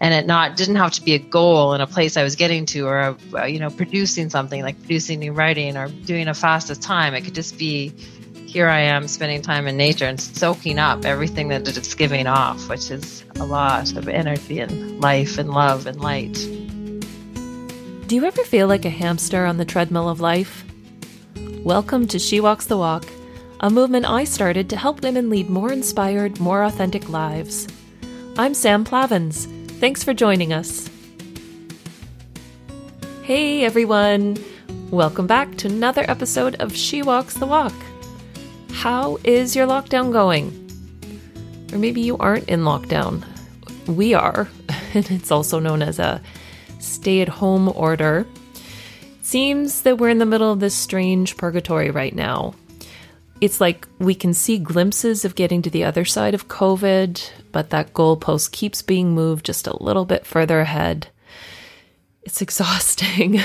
and it not didn't have to be a goal in a place I was getting to or a, uh, you know producing something like producing new writing or doing a fastest time. It could just be here I am spending time in nature and soaking up everything that it's giving off, which is a lot of energy and life and love and light. Do you ever feel like a hamster on the treadmill of life? Welcome to She Walks the Walk, a movement I started to help women lead more inspired, more authentic lives. I'm Sam Plavins. Thanks for joining us. Hey everyone! Welcome back to another episode of She Walks the Walk. How is your lockdown going? Or maybe you aren't in lockdown. We are, and it's also known as a stay at home order. Seems that we're in the middle of this strange purgatory right now. It's like we can see glimpses of getting to the other side of COVID, but that goalpost keeps being moved just a little bit further ahead. It's exhausting,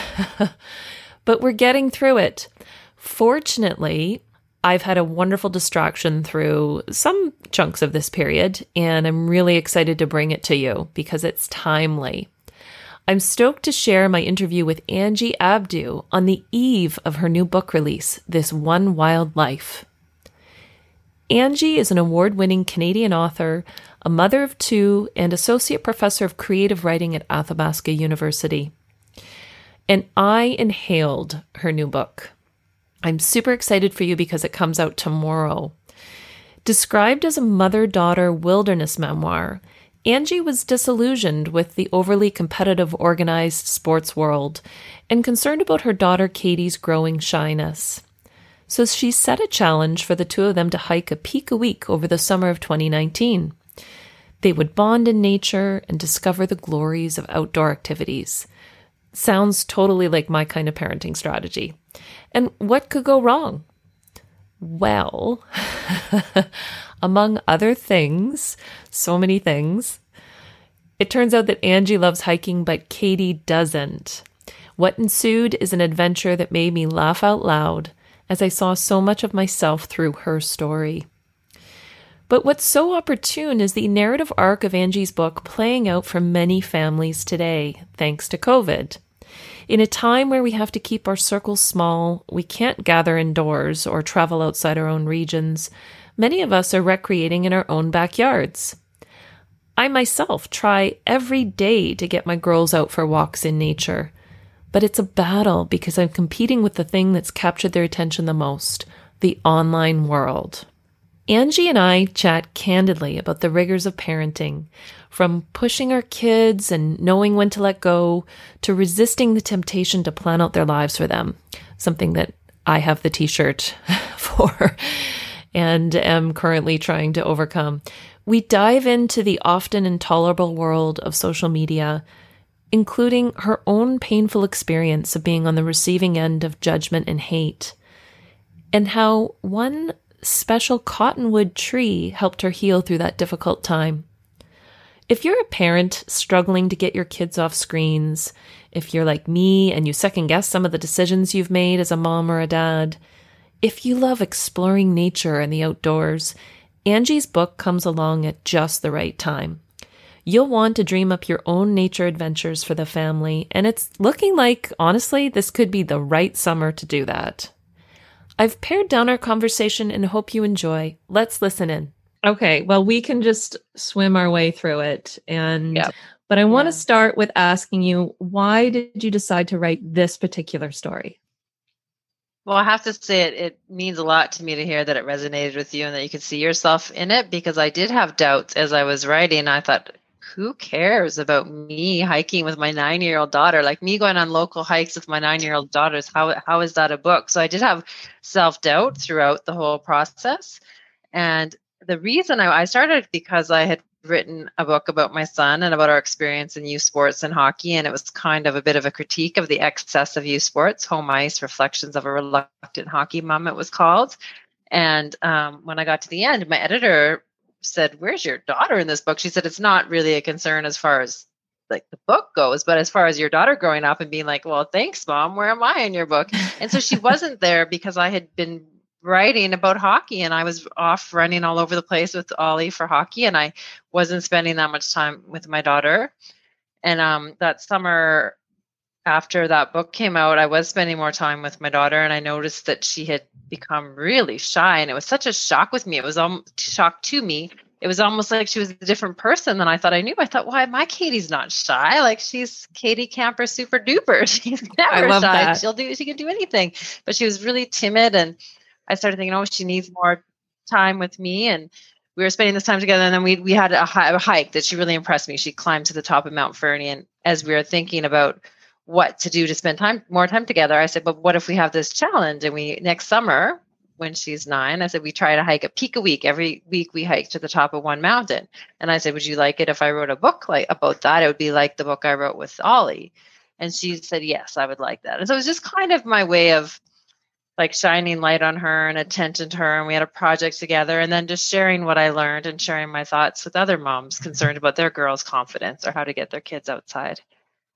but we're getting through it. Fortunately, I've had a wonderful distraction through some chunks of this period, and I'm really excited to bring it to you because it's timely. I'm stoked to share my interview with Angie Abdou on the eve of her new book release, This One Wild Life. Angie is an award winning Canadian author, a mother of two, and associate professor of creative writing at Athabasca University. And I inhaled her new book. I'm super excited for you because it comes out tomorrow. Described as a mother daughter wilderness memoir, Angie was disillusioned with the overly competitive organized sports world and concerned about her daughter Katie's growing shyness. So she set a challenge for the two of them to hike a peak a week over the summer of 2019. They would bond in nature and discover the glories of outdoor activities. Sounds totally like my kind of parenting strategy. And what could go wrong? Well, among other things, so many things, it turns out that Angie loves hiking, but Katie doesn't. What ensued is an adventure that made me laugh out loud as I saw so much of myself through her story. But what's so opportune is the narrative arc of Angie's book playing out for many families today, thanks to COVID. In a time where we have to keep our circles small, we can't gather indoors or travel outside our own regions, many of us are recreating in our own backyards. I myself try every day to get my girls out for walks in nature, but it's a battle because I'm competing with the thing that's captured their attention the most the online world. Angie and I chat candidly about the rigors of parenting, from pushing our kids and knowing when to let go to resisting the temptation to plan out their lives for them, something that I have the t shirt for and am currently trying to overcome. We dive into the often intolerable world of social media, including her own painful experience of being on the receiving end of judgment and hate, and how one special cottonwood tree helped her heal through that difficult time. If you're a parent struggling to get your kids off screens, if you're like me and you second guess some of the decisions you've made as a mom or a dad, if you love exploring nature and the outdoors, Angie's book comes along at just the right time. You'll want to dream up your own nature adventures for the family, and it's looking like, honestly, this could be the right summer to do that. I've pared down our conversation and hope you enjoy. Let's listen in. Okay, well, we can just swim our way through it. And, yep. but I want to start with asking you why did you decide to write this particular story? Well, I have to say it, it means a lot to me to hear that it resonated with you and that you could see yourself in it because I did have doubts as I was writing. I thought, who cares about me hiking with my nine year old daughter? Like me going on local hikes with my nine year old daughters, how, how is that a book? So I did have self doubt throughout the whole process. And the reason I, I started because I had written a book about my son and about our experience in youth sports and hockey. And it was kind of a bit of a critique of the excess of youth sports, home ice, reflections of a reluctant hockey mom, it was called. And um, when I got to the end, my editor said, Where's your daughter in this book? She said, It's not really a concern as far as like the book goes, but as far as your daughter growing up and being like, Well, thanks, mom, where am I in your book? And so she wasn't there because I had been writing about hockey and I was off running all over the place with Ollie for hockey and I wasn't spending that much time with my daughter. And um, that summer after that book came out, I was spending more time with my daughter, and I noticed that she had become really shy. And it was such a shock with me. It was a shock to me. It was almost like she was a different person than I thought I knew. I thought, why my Katie's not shy? Like she's Katie Camper super duper. She's never shy. That. She'll do she can do anything. But she was really timid and I started thinking, oh, she needs more time with me. And we were spending this time together. And then we we had a, a hike that she really impressed me. She climbed to the top of Mount Fernie. And as we were thinking about what to do to spend time more time together. I said, but what if we have this challenge and we next summer when she's nine, I said we try to hike a peak a week. Every week we hike to the top of one mountain. And I said, Would you like it if I wrote a book like about that? It would be like the book I wrote with Ollie. And she said, Yes, I would like that. And so it was just kind of my way of like shining light on her and attention to her and we had a project together and then just sharing what i learned and sharing my thoughts with other moms concerned about their girls confidence or how to get their kids outside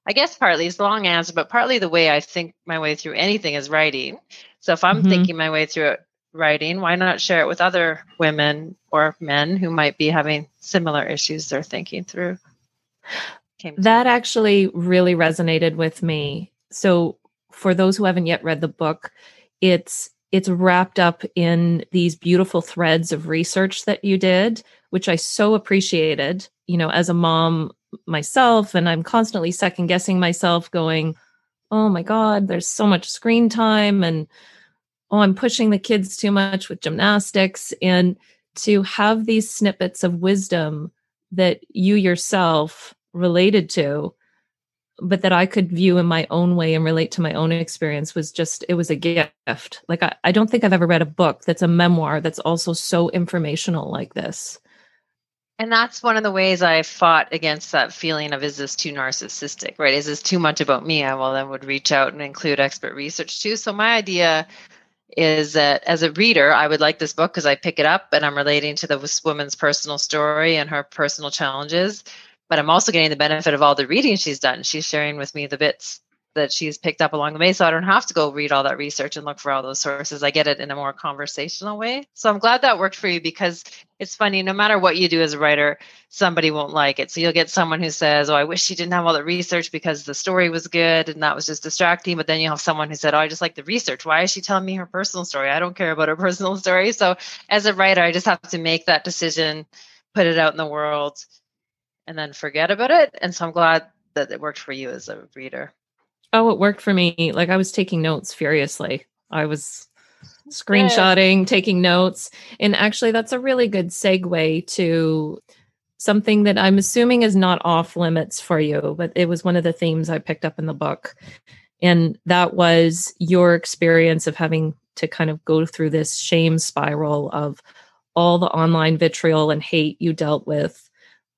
I guess partly it's a long answer, but partly the way I think my way through anything is writing. So if I'm mm-hmm. thinking my way through it writing, why not share it with other women or men who might be having similar issues they're thinking through? That actually really resonated with me. So for those who haven't yet read the book, it's it's wrapped up in these beautiful threads of research that you did, which I so appreciated. You know, as a mom myself and I'm constantly second guessing myself going, "Oh my god, there's so much screen time and oh, I'm pushing the kids too much with gymnastics." And to have these snippets of wisdom that you yourself related to but that I could view in my own way and relate to my own experience was just it was a gift. Like I, I don't think I've ever read a book that's a memoir that's also so informational like this. And that's one of the ways I fought against that feeling of is this too narcissistic, right? Is this too much about me? I well then would reach out and include expert research too. So my idea is that as a reader, I would like this book because I pick it up and I'm relating to the woman's personal story and her personal challenges. But I'm also getting the benefit of all the reading she's done. She's sharing with me the bits that she's picked up along the way. So I don't have to go read all that research and look for all those sources. I get it in a more conversational way. So I'm glad that worked for you because it's funny, no matter what you do as a writer, somebody won't like it. So you'll get someone who says, Oh, I wish she didn't have all the research because the story was good and that was just distracting. But then you have someone who said, Oh, I just like the research. Why is she telling me her personal story? I don't care about her personal story. So as a writer, I just have to make that decision, put it out in the world, and then forget about it. And so I'm glad that it worked for you as a reader. Oh, it worked for me. Like I was taking notes furiously. I was screenshotting, taking notes. And actually, that's a really good segue to something that I'm assuming is not off limits for you, but it was one of the themes I picked up in the book. And that was your experience of having to kind of go through this shame spiral of all the online vitriol and hate you dealt with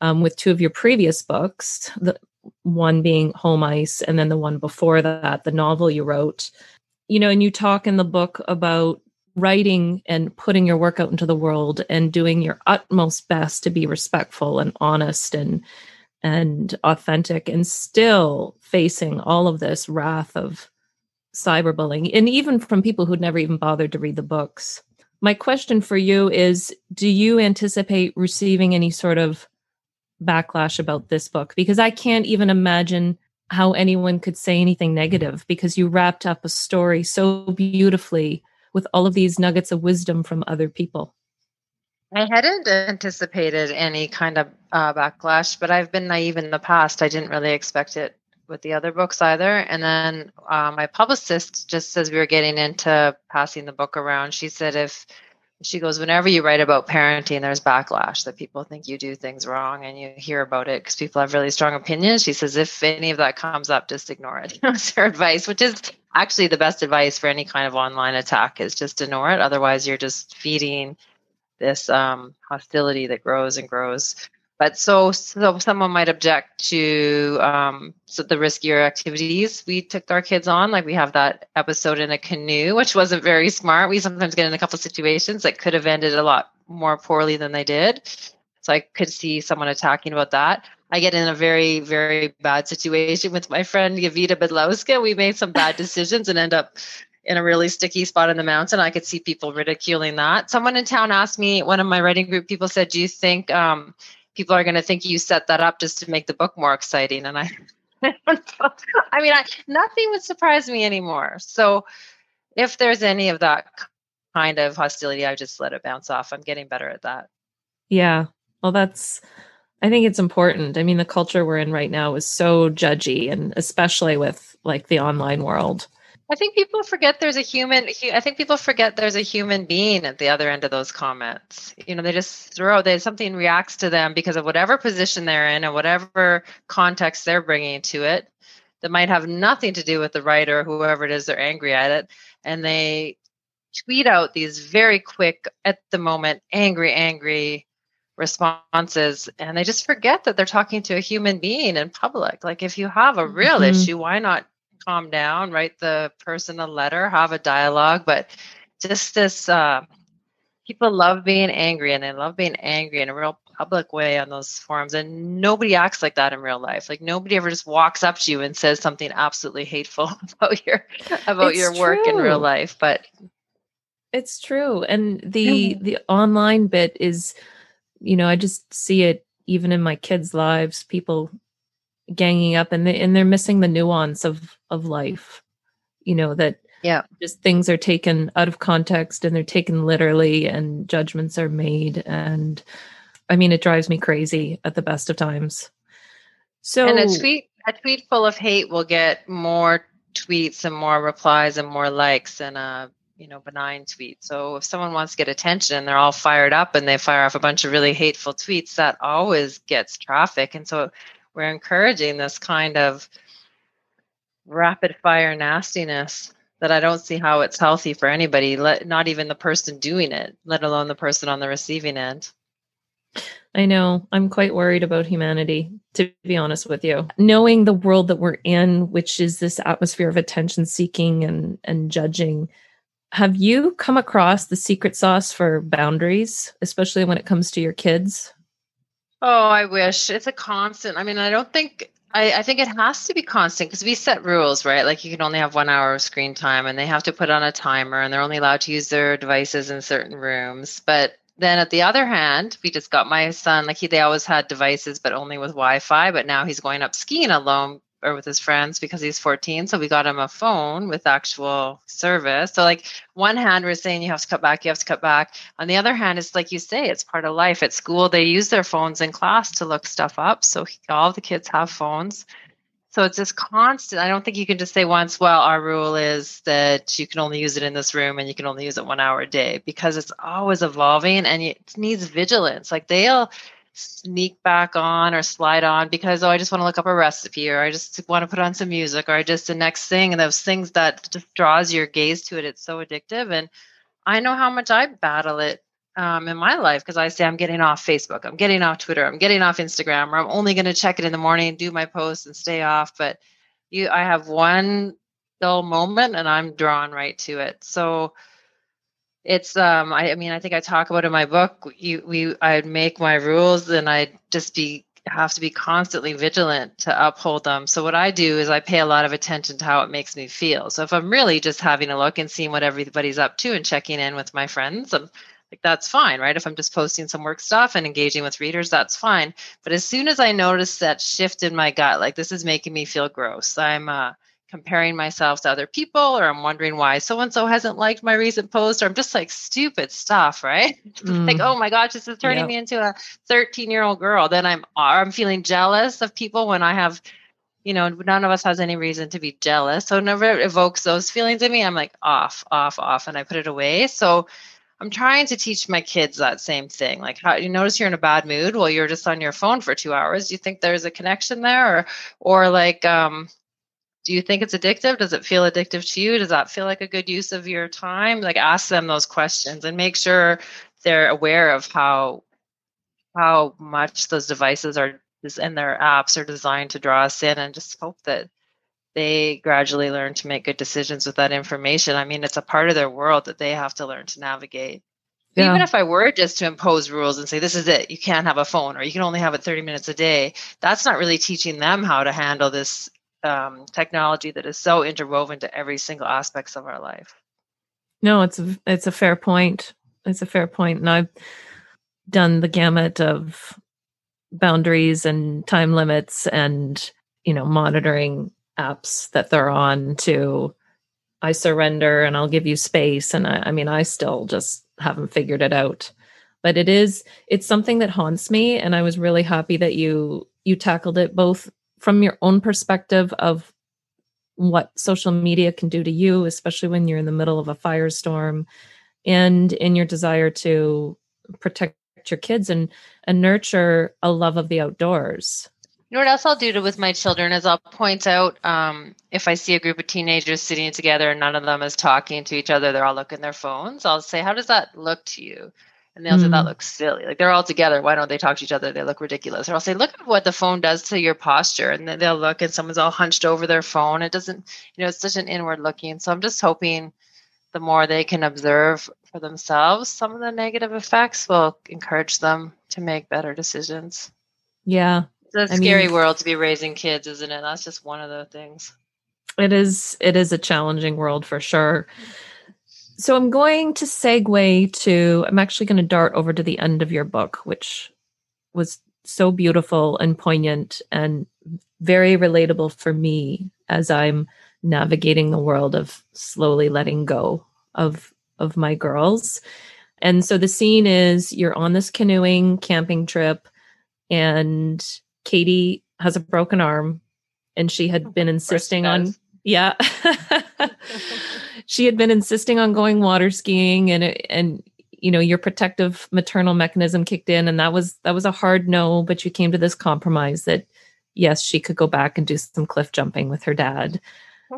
um, with two of your previous books. The, one being Home Ice, and then the one before that, the novel you wrote. You know, and you talk in the book about writing and putting your work out into the world and doing your utmost best to be respectful and honest and and authentic and still facing all of this wrath of cyberbullying and even from people who'd never even bothered to read the books. My question for you is do you anticipate receiving any sort of backlash about this book because I can't even imagine how anyone could say anything negative because you wrapped up a story so beautifully with all of these nuggets of wisdom from other people. I hadn't anticipated any kind of uh, backlash, but I've been naive in the past. I didn't really expect it with the other books either. And then uh, my publicist, just as we were getting into passing the book around, she said if she goes, whenever you write about parenting, there's backlash that people think you do things wrong and you hear about it because people have really strong opinions. She says, if any of that comes up, just ignore it. That's her advice, which is actually the best advice for any kind of online attack is just ignore it. Otherwise, you're just feeding this um, hostility that grows and grows. But so, so someone might object to um, so the riskier activities we took our kids on. Like we have that episode in a canoe, which wasn't very smart. We sometimes get in a couple situations that could have ended a lot more poorly than they did. So I could see someone attacking about that. I get in a very, very bad situation with my friend Yavita Bedlowska. We made some bad decisions and end up in a really sticky spot in the mountain. I could see people ridiculing that. Someone in town asked me, one of my writing group people said, Do you think um, people are going to think you set that up just to make the book more exciting. And I, I mean, I, nothing would surprise me anymore. So if there's any of that kind of hostility, I just let it bounce off. I'm getting better at that. Yeah. Well, that's, I think it's important. I mean, the culture we're in right now is so judgy, and especially with like the online world. I think people forget there's a human. I think people forget there's a human being at the other end of those comments. You know, they just throw that something reacts to them because of whatever position they're in and whatever context they're bringing to it that might have nothing to do with the writer or whoever it is they're angry at it. And they tweet out these very quick, at the moment, angry, angry responses. And they just forget that they're talking to a human being in public. Like, if you have a real mm-hmm. issue, why not calm down, write the person a letter, have a dialogue? But just this, uh, people love being angry and they love being angry in a real public way on those forums and nobody acts like that in real life like nobody ever just walks up to you and says something absolutely hateful about your about it's your true. work in real life but it's true and the the online bit is you know i just see it even in my kids lives people ganging up and they and they're missing the nuance of of life you know that yeah just things are taken out of context and they're taken literally and judgments are made and I mean, it drives me crazy at the best of times. So, and a tweet, a tweet full of hate will get more tweets and more replies and more likes than a you know benign tweet. So if someone wants to get attention and they're all fired up and they fire off a bunch of really hateful tweets, that always gets traffic. And so we're encouraging this kind of rapid fire nastiness that I don't see how it's healthy for anybody, not even the person doing it, let alone the person on the receiving end. I know. I'm quite worried about humanity, to be honest with you. Knowing the world that we're in, which is this atmosphere of attention seeking and, and judging, have you come across the secret sauce for boundaries, especially when it comes to your kids? Oh, I wish. It's a constant. I mean, I don't think I, I, think it has to be constant because we set rules, right? Like you can only have one hour of screen time and they have to put on a timer and they're only allowed to use their devices in certain rooms. But then at the other hand, we just got my son, like he, they always had devices, but only with Wi Fi. But now he's going up skiing alone or with his friends because he's 14. So we got him a phone with actual service. So, like, one hand, we're saying you have to cut back, you have to cut back. On the other hand, it's like you say, it's part of life. At school, they use their phones in class to look stuff up. So, all the kids have phones. So it's just constant. I don't think you can just say once, well, our rule is that you can only use it in this room and you can only use it one hour a day because it's always evolving and it needs vigilance. Like they'll sneak back on or slide on because, oh, I just want to look up a recipe or I just want to put on some music or I just the next thing. And those things that just draws your gaze to it, it's so addictive. And I know how much I battle it um, in my life because I say I'm getting off Facebook, I'm getting off Twitter, I'm getting off Instagram, or I'm only going to check it in the morning, do my posts, and stay off. But you, I have one dull moment, and I'm drawn right to it. So it's um, I, I mean, I think I talk about in my book. You, we, I'd make my rules, and I'd just be have to be constantly vigilant to uphold them. So what I do is I pay a lot of attention to how it makes me feel. So if I'm really just having a look and seeing what everybody's up to and checking in with my friends, I'm like that's fine right if i'm just posting some work stuff and engaging with readers that's fine but as soon as i notice that shift in my gut like this is making me feel gross i'm uh, comparing myself to other people or i'm wondering why so and so hasn't liked my recent post or i'm just like stupid stuff right mm. like oh my gosh this is turning yep. me into a 13 year old girl then i'm i'm feeling jealous of people when i have you know none of us has any reason to be jealous so whenever it evokes those feelings in me i'm like off off off and i put it away so I'm trying to teach my kids that same thing. Like, how you notice you're in a bad mood? Well, you're just on your phone for two hours. Do you think there's a connection there, or, or like, um, do you think it's addictive? Does it feel addictive to you? Does that feel like a good use of your time? Like, ask them those questions and make sure they're aware of how how much those devices are and their apps are designed to draw us in, and just hope that they gradually learn to make good decisions with that information. I mean, it's a part of their world that they have to learn to navigate. Yeah. Even if I were just to impose rules and say, this is it, you can't have a phone or you can only have it 30 minutes a day, that's not really teaching them how to handle this um, technology that is so interwoven to every single aspects of our life. No, it's a, it's a fair point. It's a fair point. And I've done the gamut of boundaries and time limits and you know monitoring apps that they're on to I surrender and I'll give you space. And I, I mean, I still just haven't figured it out. But it is, it's something that haunts me. And I was really happy that you you tackled it both from your own perspective of what social media can do to you, especially when you're in the middle of a firestorm, and in your desire to protect your kids and and nurture a love of the outdoors. You know what else I'll do to, with my children is I'll point out um, if I see a group of teenagers sitting together and none of them is talking to each other, they're all looking their phones. I'll say, "How does that look to you?" And they'll mm. say, "That mm. looks silly. Like they're all together. Why don't they talk to each other? They look ridiculous." Or I'll say, "Look at what the phone does to your posture." And then they'll look, and someone's all hunched over their phone. It doesn't, you know, it's such an inward looking. So I'm just hoping the more they can observe for themselves, some of the negative effects will encourage them to make better decisions. Yeah, it's a I scary mean, world to be raising kids, isn't it? That's just one of the things. It is. It is a challenging world for sure. So I'm going to segue to. I'm actually going to dart over to the end of your book, which was so beautiful and poignant and very relatable for me as I'm navigating the world of slowly letting go of of my girls. And so the scene is you're on this canoeing camping trip and Katie has a broken arm and she had been insisting on yeah she had been insisting on going water skiing and and you know your protective maternal mechanism kicked in and that was that was a hard no but you came to this compromise that yes she could go back and do some cliff jumping with her dad.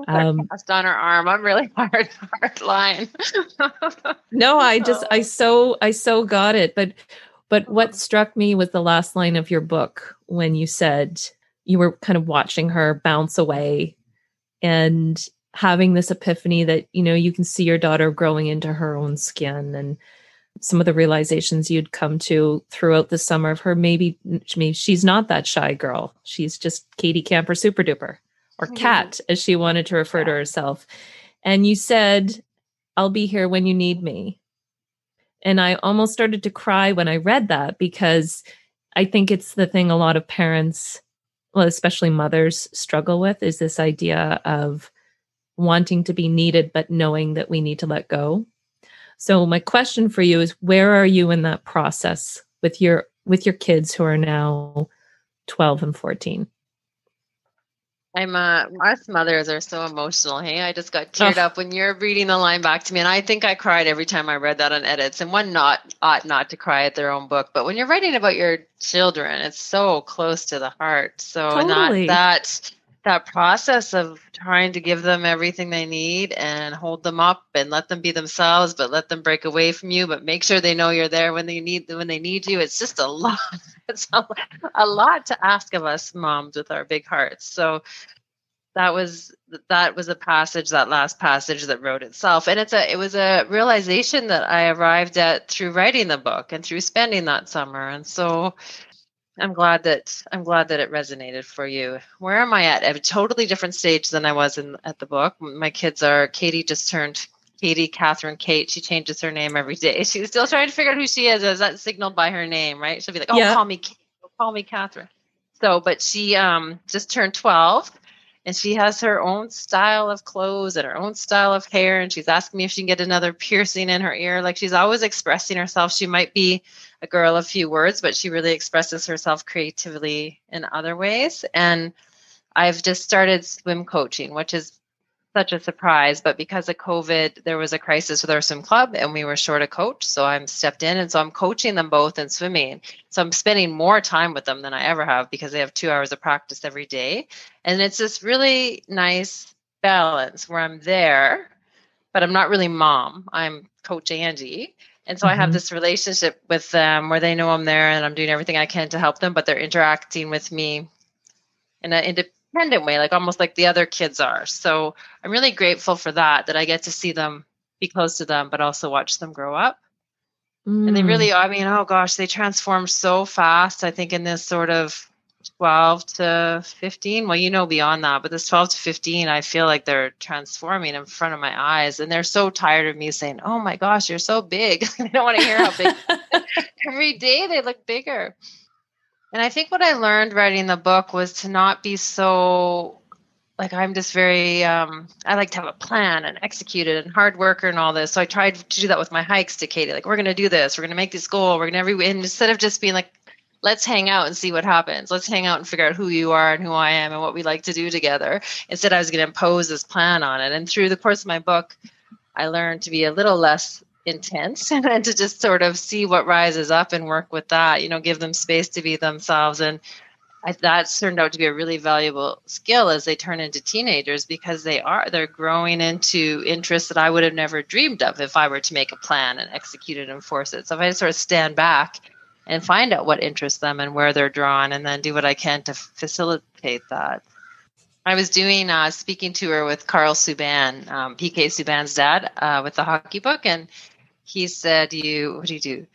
Um cast on her arm. I'm really hard hard line. No i just i so i so got it but but what struck me was the last line of your book when you said you were kind of watching her bounce away and having this epiphany that, you know, you can see your daughter growing into her own skin and some of the realizations you'd come to throughout the summer of her maybe maybe she's not that shy girl. She's just Katie Camper super duper or mm-hmm. cat as she wanted to refer to herself. And you said, I'll be here when you need me. And I almost started to cry when I read that because I think it's the thing a lot of parents, well, especially mothers, struggle with is this idea of wanting to be needed, but knowing that we need to let go. So my question for you is where are you in that process with your with your kids who are now 12 and 14? I'm uh us mothers are so emotional. Hey, I just got teared oh. up when you're reading the line back to me, and I think I cried every time I read that on edits. And one not ought not to cry at their own book, but when you're writing about your children, it's so close to the heart. So totally. that that that process of trying to give them everything they need and hold them up and let them be themselves, but let them break away from you, but make sure they know you're there when they need when they need you. It's just a lot. It's a, a lot to ask of us moms with our big hearts. So that was that was a passage that last passage that wrote itself and it's a it was a realization that i arrived at through writing the book and through spending that summer and so I'm glad that I'm glad that it resonated for you. Where am I at? At a totally different stage than I was in at the book. My kids are Katie just turned Katie, Catherine, Kate. She changes her name every day. She's still trying to figure out who she is. Is that signaled by her name, right? She'll be like, "Oh, yeah. call me, Kate. call me Catherine." So, but she um, just turned twelve, and she has her own style of clothes and her own style of hair. And she's asking me if she can get another piercing in her ear. Like she's always expressing herself. She might be a girl of few words, but she really expresses herself creatively in other ways. And I've just started swim coaching, which is such a surprise. But because of COVID, there was a crisis with our swim club and we were short a coach. So I'm stepped in and so I'm coaching them both in swimming. So I'm spending more time with them than I ever have because they have two hours of practice every day. And it's this really nice balance where I'm there, but I'm not really mom. I'm Coach Andy. And so mm-hmm. I have mm-hmm. this relationship with them where they know I'm there and I'm doing everything I can to help them, but they're interacting with me in an independent way, like almost like the other kids are. So I'm really grateful for that, that I get to see them, be close to them, but also watch them grow up. Mm. And they really. I mean, oh gosh, they transform so fast. I think in this sort of 12 to 15 well you know beyond that but this 12 to 15 i feel like they're transforming in front of my eyes and they're so tired of me saying oh my gosh you're so big they don't want to hear how big every day they look bigger And I think what I learned writing the book was to not be so like I'm just very um, I like to have a plan and execute it and hard worker and all this. So I tried to do that with my hikes to Katie. Like we're gonna do this, we're gonna make this goal, we're gonna every and instead of just being like, let's hang out and see what happens. Let's hang out and figure out who you are and who I am and what we like to do together. Instead, I was gonna impose this plan on it. And through the course of my book, I learned to be a little less intense and then to just sort of see what rises up and work with that. You know, give them space to be themselves and I, that's turned out to be a really valuable skill as they turn into teenagers because they are they're growing into interests that I would have never dreamed of if I were to make a plan and execute it and enforce it. So if I sort of stand back and find out what interests them and where they're drawn, and then do what I can to facilitate that. I was doing a speaking tour with Karl Subban, um, PK Subban's dad, uh, with the hockey book, and he said, "You what do you do?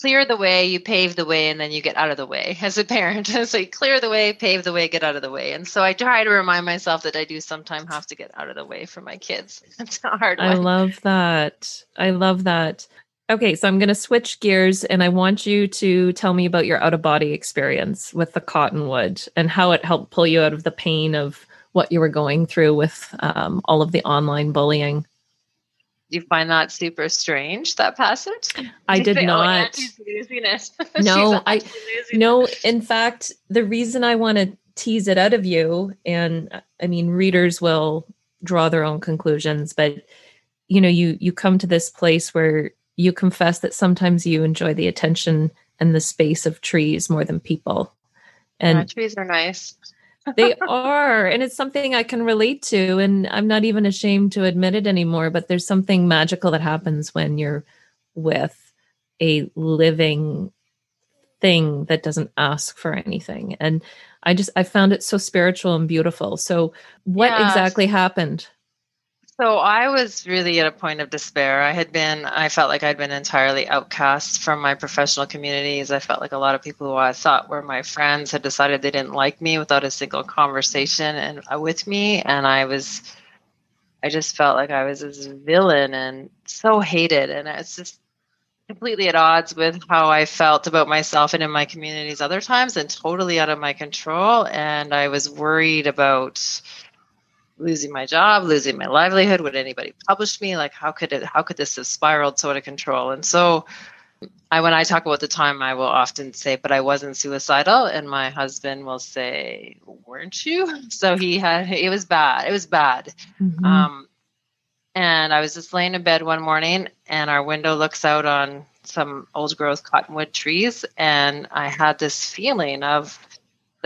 clear the way, you pave the way, and then you get out of the way as a parent. so you clear the way, pave the way, get out of the way. And so I try to remind myself that I do sometimes have to get out of the way for my kids. It's a hard one. I love that. I love that. Okay, so I'm going to switch gears and I want you to tell me about your out of body experience with the cottonwood and how it helped pull you out of the pain of what you were going through with um, all of the online bullying you find that super strange that passage? I did say, oh, not. oh, no i no in fact the reason i want to tease it out of you and i mean readers will draw their own conclusions but you know you you come to this place where you confess that sometimes you enjoy the attention and the space of trees more than people. And yeah, trees are nice they are. And it's something I can relate to. And I'm not even ashamed to admit it anymore. But there's something magical that happens when you're with a living thing that doesn't ask for anything. And I just, I found it so spiritual and beautiful. So, what yeah. exactly happened? So I was really at a point of despair. I had been, I felt like I'd been entirely outcast from my professional communities. I felt like a lot of people who I thought were my friends had decided they didn't like me without a single conversation and uh, with me. And I was, I just felt like I was this villain and so hated. And it's just completely at odds with how I felt about myself and in my communities other times and totally out of my control. And I was worried about, losing my job, losing my livelihood. Would anybody publish me? Like, how could it? How could this have spiraled so out of control? And so, I when I talk about the time, I will often say, "But I wasn't suicidal," and my husband will say, "Weren't you?" So he had. It was bad. It was bad. Mm-hmm. Um, and I was just laying in bed one morning, and our window looks out on some old growth cottonwood trees, and I had this feeling of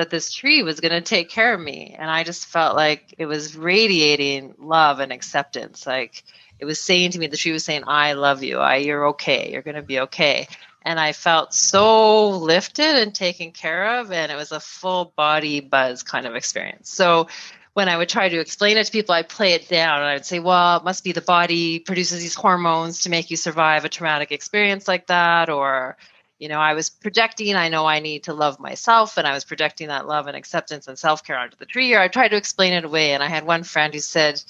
that this tree was going to take care of me. And i just felt like it was radiating love and acceptance. Like it was saying to me the tree was saying i love you. I you're okay. You're going to be okay. And i felt so lifted and taken care of and it was a full body buzz kind of experience. So when I would try to explain it to people, I'd play it down and I'd say, well, it must be the body produces these hormones to make you survive a traumatic experience like that, or you know, I was projecting, I know I need to love myself, and I was projecting that love and acceptance and self care onto the tree. Or I tried to explain it away. And I had one friend who said,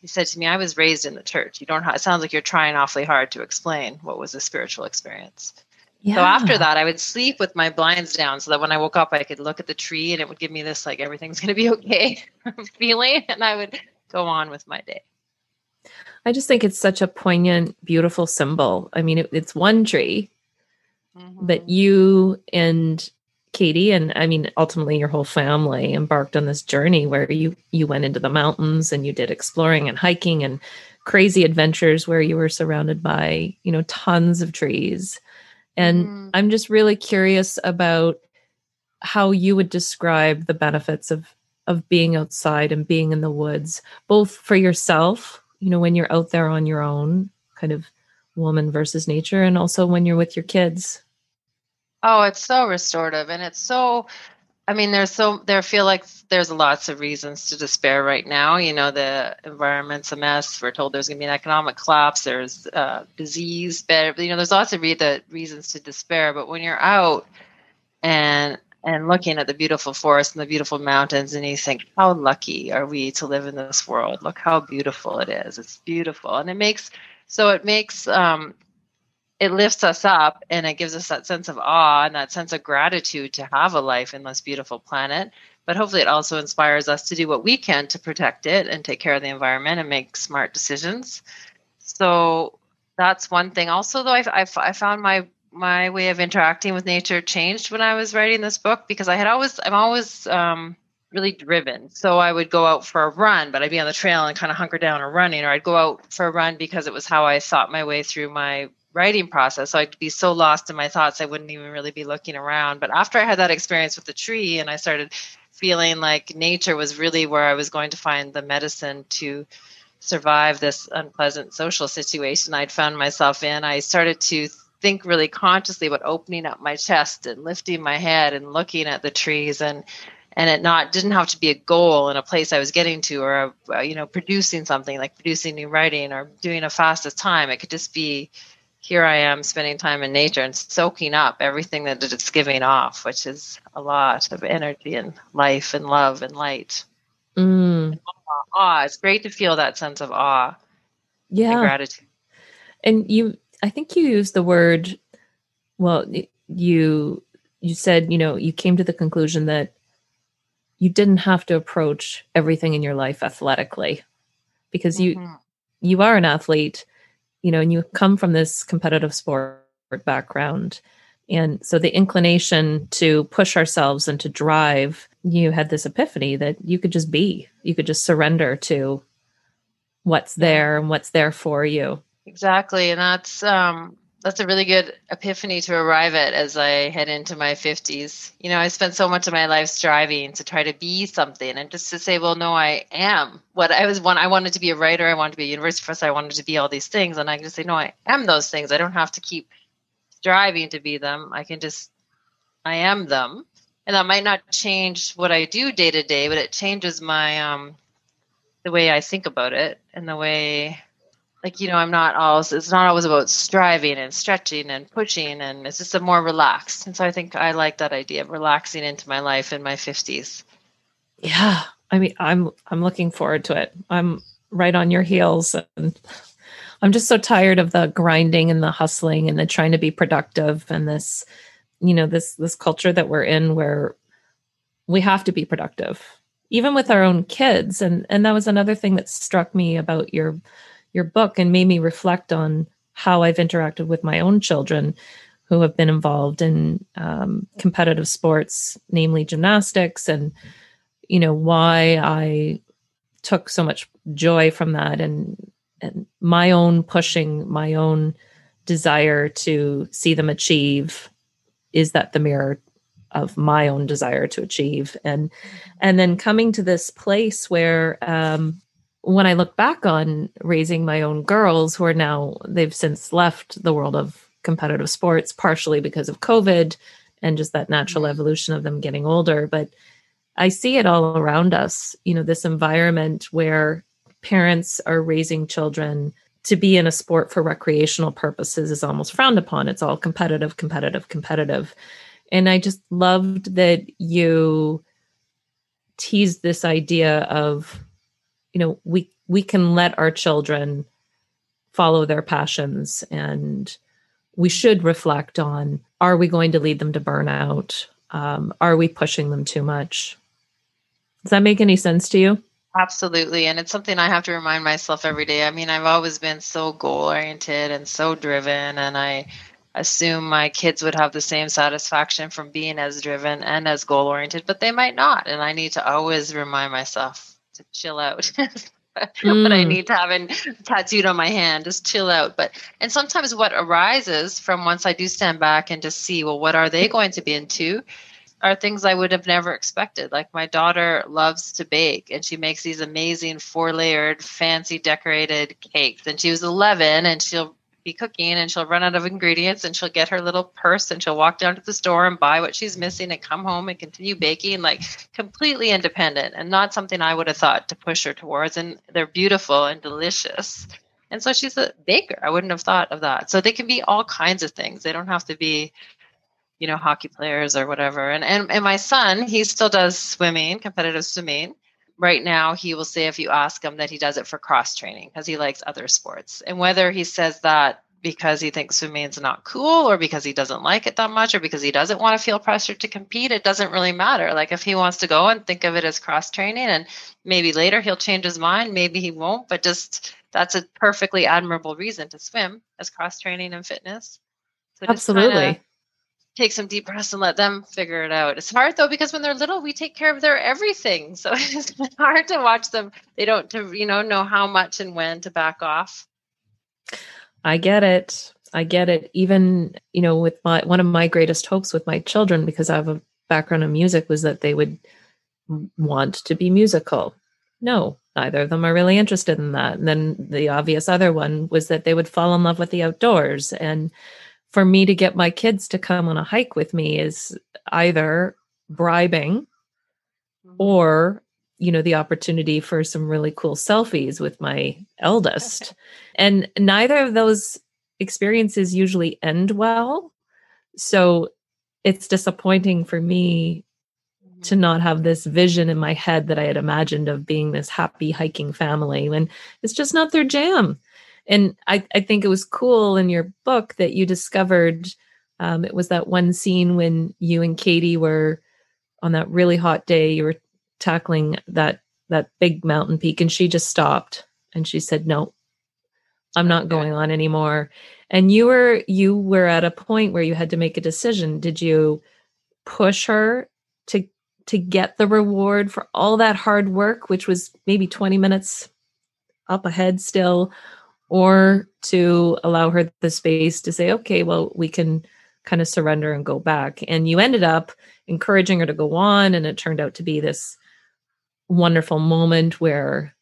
he said to me, I was raised in the church. You don't, have, it sounds like you're trying awfully hard to explain what was a spiritual experience. Yeah. So after that, I would sleep with my blinds down so that when I woke up, I could look at the tree and it would give me this, like, everything's going to be okay feeling. And I would go on with my day. I just think it's such a poignant, beautiful symbol. I mean, it, it's one tree, Mm-hmm. But you and Katie and I mean ultimately your whole family embarked on this journey where you you went into the mountains and you did exploring and hiking and crazy adventures where you were surrounded by, you know, tons of trees. And mm-hmm. I'm just really curious about how you would describe the benefits of of being outside and being in the woods both for yourself, you know, when you're out there on your own, kind of woman versus nature and also when you're with your kids oh it's so restorative and it's so i mean there's so there feel like there's lots of reasons to despair right now. You know the environment's a mess. We're told there's going to be an economic collapse. There's uh, disease but you know there's lots of re- the reasons to despair. But when you're out and and looking at the beautiful forest and the beautiful mountains and you think how lucky are we to live in this world? Look how beautiful it is. It's beautiful. And it makes so it makes um, it lifts us up and it gives us that sense of awe and that sense of gratitude to have a life in this beautiful planet. But hopefully, it also inspires us to do what we can to protect it and take care of the environment and make smart decisions. So that's one thing. Also, though, I, I, I found my my way of interacting with nature changed when I was writing this book because I had always I'm always um, really driven. So I would go out for a run, but I'd be on the trail and kind of hunker down or running, or I'd go out for a run because it was how I thought my way through my writing process. So I'd be so lost in my thoughts, I wouldn't even really be looking around. But after I had that experience with the tree and I started feeling like nature was really where I was going to find the medicine to survive this unpleasant social situation I'd found myself in, I started to think really consciously about opening up my chest and lifting my head and looking at the trees and and it not didn't have to be a goal in a place I was getting to or a, you know producing something like producing new writing or doing a fastest time. It could just be here I am spending time in nature and soaking up everything that it's giving off, which is a lot of energy and life and love and light. Mm. And awe, awe. It's great to feel that sense of awe. Yeah. And gratitude. And you, I think you used the word, well, you, you said, you know, you came to the conclusion that you didn't have to approach everything in your life athletically because you, mm-hmm. you are an athlete you know, and you come from this competitive sport background. And so the inclination to push ourselves and to drive, you had this epiphany that you could just be, you could just surrender to what's there and what's there for you. Exactly. And that's um that's a really good epiphany to arrive at as I head into my 50s. You know, I spent so much of my life striving to try to be something and just to say, well, no, I am what I was one. I wanted to be a writer. I wanted to be a university professor. I wanted to be all these things. And I can just say, no, I am those things. I don't have to keep striving to be them. I can just, I am them. And that might not change what I do day to day, but it changes my, um, the way I think about it and the way like you know i'm not always it's not always about striving and stretching and pushing and it's just a more relaxed and so i think i like that idea of relaxing into my life in my 50s yeah i mean i'm i'm looking forward to it. I'm right on your heels and i'm just so tired of the grinding and the hustling and the trying to be productive and this you know this this culture that we're in where we have to be productive even with our own kids. And and that was another thing that struck me about your your book and made me reflect on how I've interacted with my own children who have been involved in um, competitive sports, namely gymnastics, and you know why I took so much joy from that, and and my own pushing, my own desire to see them achieve. Is that the mirror of my own desire to achieve, and and then coming to this place where um, when I look back on raising my own girls who are now, they've since left the world of competitive sports, partially because of COVID and just that natural mm-hmm. evolution of them getting older. But I see it all around us, you know, this environment where parents are raising children to be in a sport for recreational purposes is almost frowned upon. It's all competitive, competitive, competitive. And I just loved that you teased this idea of you know we we can let our children follow their passions and we should reflect on are we going to lead them to burnout? Um, are we pushing them too much? Does that make any sense to you? Absolutely. And it's something i have to remind myself every day. I mean i've always been so goal oriented and so driven and i assume my kids would have the same satisfaction from being as driven and as goal oriented but they might not. And i need to always remind myself chill out. mm. what I need to have in, tattooed on my hand, just chill out. But and sometimes what arises from once I do stand back and just see, well, what are they going to be into? Are things I would have never expected. Like my daughter loves to bake and she makes these amazing four layered, fancy decorated cakes. And she was 11 and she'll be cooking and she'll run out of ingredients and she'll get her little purse and she'll walk down to the store and buy what she's missing and come home and continue baking like completely independent and not something I would have thought to push her towards and they're beautiful and delicious. And so she's a baker. I wouldn't have thought of that. So they can be all kinds of things. They don't have to be you know hockey players or whatever. And and, and my son, he still does swimming, competitive swimming right now he will say if you ask him that he does it for cross training because he likes other sports. And whether he says that because he thinks swimming's not cool or because he doesn't like it that much or because he doesn't want to feel pressured to compete it doesn't really matter. Like if he wants to go and think of it as cross training and maybe later he'll change his mind maybe he won't but just that's a perfectly admirable reason to swim as cross training and fitness. So absolutely take some deep breaths and let them figure it out it's hard though because when they're little we take care of their everything so it's hard to watch them they don't to you know know how much and when to back off I get it. I get it. Even, you know, with my one of my greatest hopes with my children, because I have a background in music, was that they would want to be musical. No, neither of them are really interested in that. And then the obvious other one was that they would fall in love with the outdoors. And for me to get my kids to come on a hike with me is either bribing mm-hmm. or you know the opportunity for some really cool selfies with my eldest. And neither of those experiences usually end well. So it's disappointing for me to not have this vision in my head that i had imagined of being this happy hiking family when it's just not their jam and i, I think it was cool in your book that you discovered um, it was that one scene when you and katie were on that really hot day you were tackling that that big mountain peak and she just stopped and she said no i'm not going on anymore. And you were you were at a point where you had to make a decision. Did you push her to to get the reward for all that hard work which was maybe 20 minutes up ahead still or to allow her the space to say okay well we can kind of surrender and go back. And you ended up encouraging her to go on and it turned out to be this wonderful moment where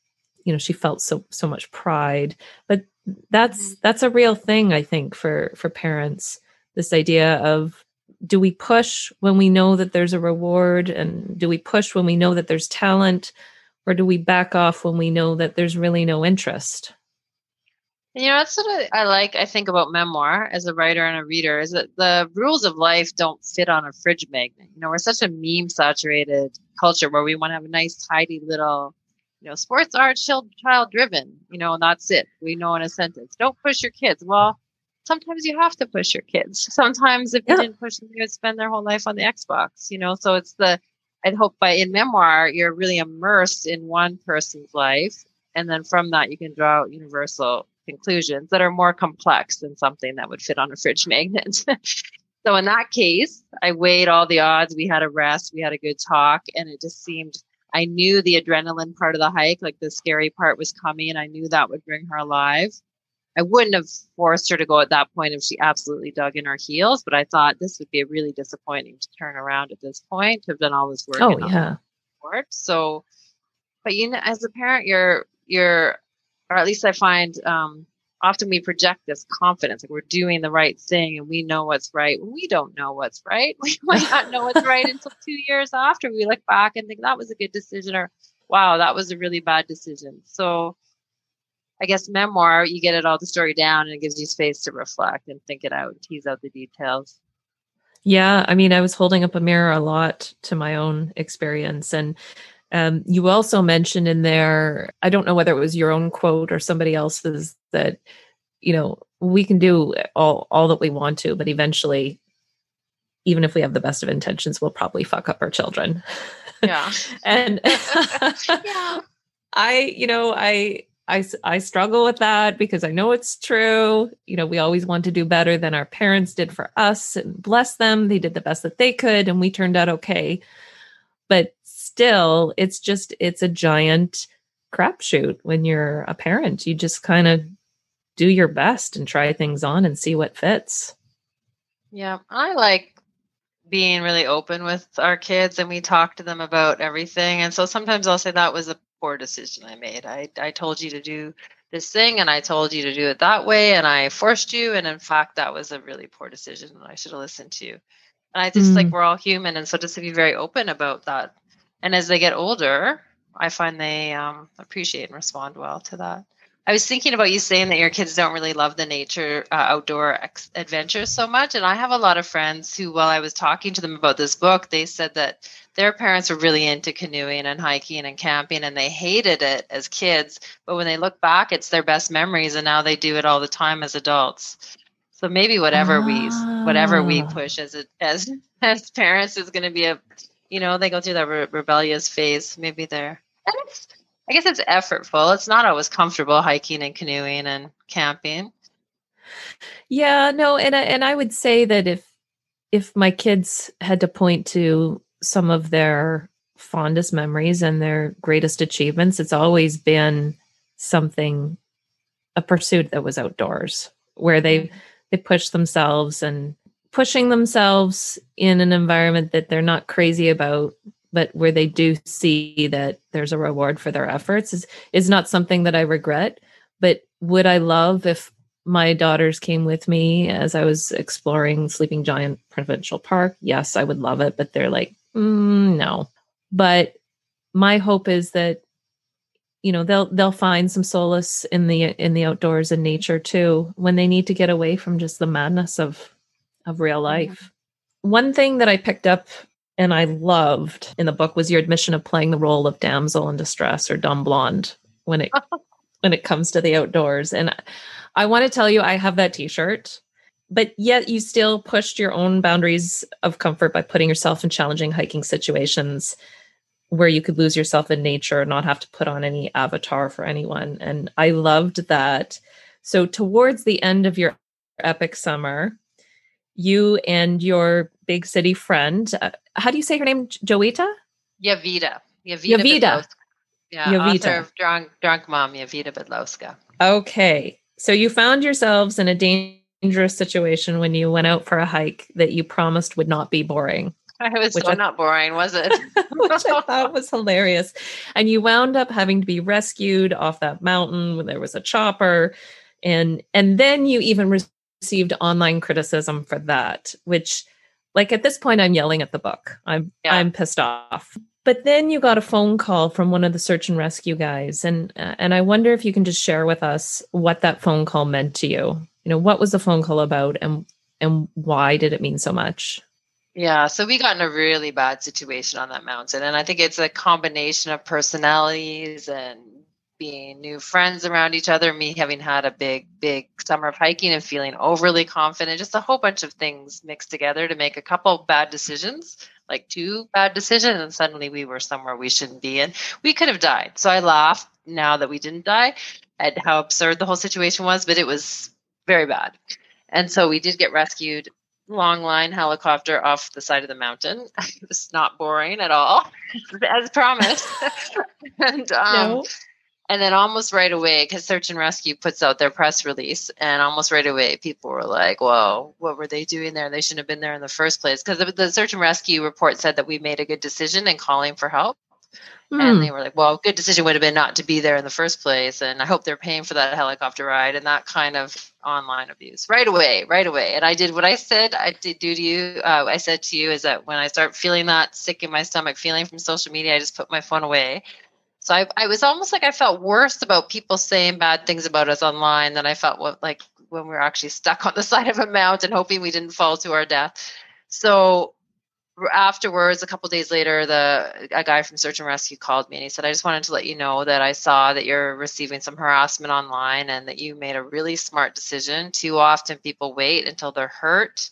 you know she felt so so much pride. But that's mm-hmm. that's a real thing i think for for parents this idea of do we push when we know that there's a reward and do we push when we know that there's talent or do we back off when we know that there's really no interest you know, that's what I like, I think about memoir as a writer and a reader is that the rules of life don't fit on a fridge magnet. You know, we're such a meme saturated culture where we want to have a nice, tidy little, you know, sports are child child driven, you know, and that's it. We know in a sentence, don't push your kids. Well, sometimes you have to push your kids. Sometimes if yeah. you didn't push them, they would spend their whole life on the Xbox, you know, so it's the, I hope by in memoir, you're really immersed in one person's life. And then from that, you can draw out universal conclusions that are more complex than something that would fit on a fridge magnet. so in that case, I weighed all the odds. We had a rest, we had a good talk, and it just seemed I knew the adrenaline part of the hike, like the scary part was coming, and I knew that would bring her alive. I wouldn't have forced her to go at that point if she absolutely dug in her heels, but I thought this would be a really disappointing to turn around at this point to have done all this work. Oh yeah. So, but you know, as a parent, you're you're or at least I find um, often we project this confidence, like we're doing the right thing and we know what's right. We don't know what's right. We might not know what's right until two years after we look back and think that was a good decision or wow, that was a really bad decision. So I guess memoir, you get it all the story down and it gives you space to reflect and think it out, tease out the details. Yeah, I mean, I was holding up a mirror a lot to my own experience and um, you also mentioned in there, I don't know whether it was your own quote or somebody else's, that you know we can do all all that we want to, but eventually, even if we have the best of intentions, we'll probably fuck up our children. Yeah, and yeah. I, you know, I I, I struggle with that because I know it's true. You know, we always want to do better than our parents did for us and bless them. They did the best that they could and we turned out okay. But still, it's just, it's a giant crapshoot when you're a parent. You just kind of do your best and try things on and see what fits. Yeah, I like being really open with our kids and we talk to them about everything. And so sometimes I'll say that was a poor decision I made. I, I told you to do this thing and I told you to do it that way and I forced you. And in fact, that was a really poor decision and I should have listened to you. And I just mm. like we're all human. And so just to be very open about that and as they get older, I find they um, appreciate and respond well to that. I was thinking about you saying that your kids don't really love the nature uh, outdoor ex- adventures so much. And I have a lot of friends who, while I was talking to them about this book, they said that their parents were really into canoeing and hiking and camping and they hated it as kids. But when they look back, it's their best memories. And now they do it all the time as adults. So maybe whatever we whatever we ah. push as a, as as parents is going to be a you know they go through that re- rebellious phase. Maybe they're and it's I guess it's effortful. It's not always comfortable hiking and canoeing and camping. Yeah, no, and I, and I would say that if if my kids had to point to some of their fondest memories and their greatest achievements, it's always been something a pursuit that was outdoors where they mm-hmm. they pushed themselves and pushing themselves in an environment that they're not crazy about but where they do see that there's a reward for their efforts is is not something that I regret. But would I love if my daughters came with me as I was exploring Sleeping Giant Provincial Park? Yes, I would love it, but they're like, mm, no. But my hope is that you know they'll they'll find some solace in the in the outdoors and nature too when they need to get away from just the madness of of real life. Mm-hmm. One thing that I picked up and I loved in the book was your admission of playing the role of damsel in distress or dumb blonde when it when it comes to the outdoors. And I want to tell you, I have that T-shirt, but yet you still pushed your own boundaries of comfort by putting yourself in challenging hiking situations where you could lose yourself in nature, not have to put on any avatar for anyone. And I loved that. So towards the end of your epic summer, you and your big city friend. Uh, how do you say her name? Joita? Jowita. Jowita. Jowita. Yeah, Jowita. author of Drunk, Drunk Mom, Jowita Bydlowska. Okay. So you found yourselves in a dangerous situation when you went out for a hike that you promised would not be boring. I was so I, not boring, was it? which I thought was hilarious. And you wound up having to be rescued off that mountain when there was a chopper. And and then you even received online criticism for that, which like at this point I'm yelling at the book. I'm yeah. I'm pissed off. But then you got a phone call from one of the search and rescue guys and uh, and I wonder if you can just share with us what that phone call meant to you. You know, what was the phone call about and and why did it mean so much? Yeah, so we got in a really bad situation on that mountain and I think it's a combination of personalities and being new friends around each other, me having had a big, big summer of hiking and feeling overly confident, just a whole bunch of things mixed together to make a couple bad decisions, like two bad decisions, and suddenly we were somewhere we shouldn't be in. We could have died. So I laugh now that we didn't die at how absurd the whole situation was, but it was very bad. And so we did get rescued long line helicopter off the side of the mountain. it was not boring at all, as promised. and um, no. And then almost right away, because Search and Rescue puts out their press release, and almost right away, people were like, "Whoa, what were they doing there? They shouldn't have been there in the first place." Because the, the Search and Rescue report said that we made a good decision in calling for help, mm. and hmm. they were like, "Well, good decision would have been not to be there in the first place." And I hope they're paying for that helicopter ride and that kind of online abuse right away, right away. And I did what I said I did do to you. Uh, I said to you is that when I start feeling that sick in my stomach, feeling from social media, I just put my phone away so I, I was almost like I felt worse about people saying bad things about us online than I felt what, like when we were actually stuck on the side of a mountain, hoping we didn't fall to our death. So afterwards, a couple days later, the a guy from Search and Rescue called me and he said, "I just wanted to let you know that I saw that you're receiving some harassment online and that you made a really smart decision. Too often, people wait until they're hurt."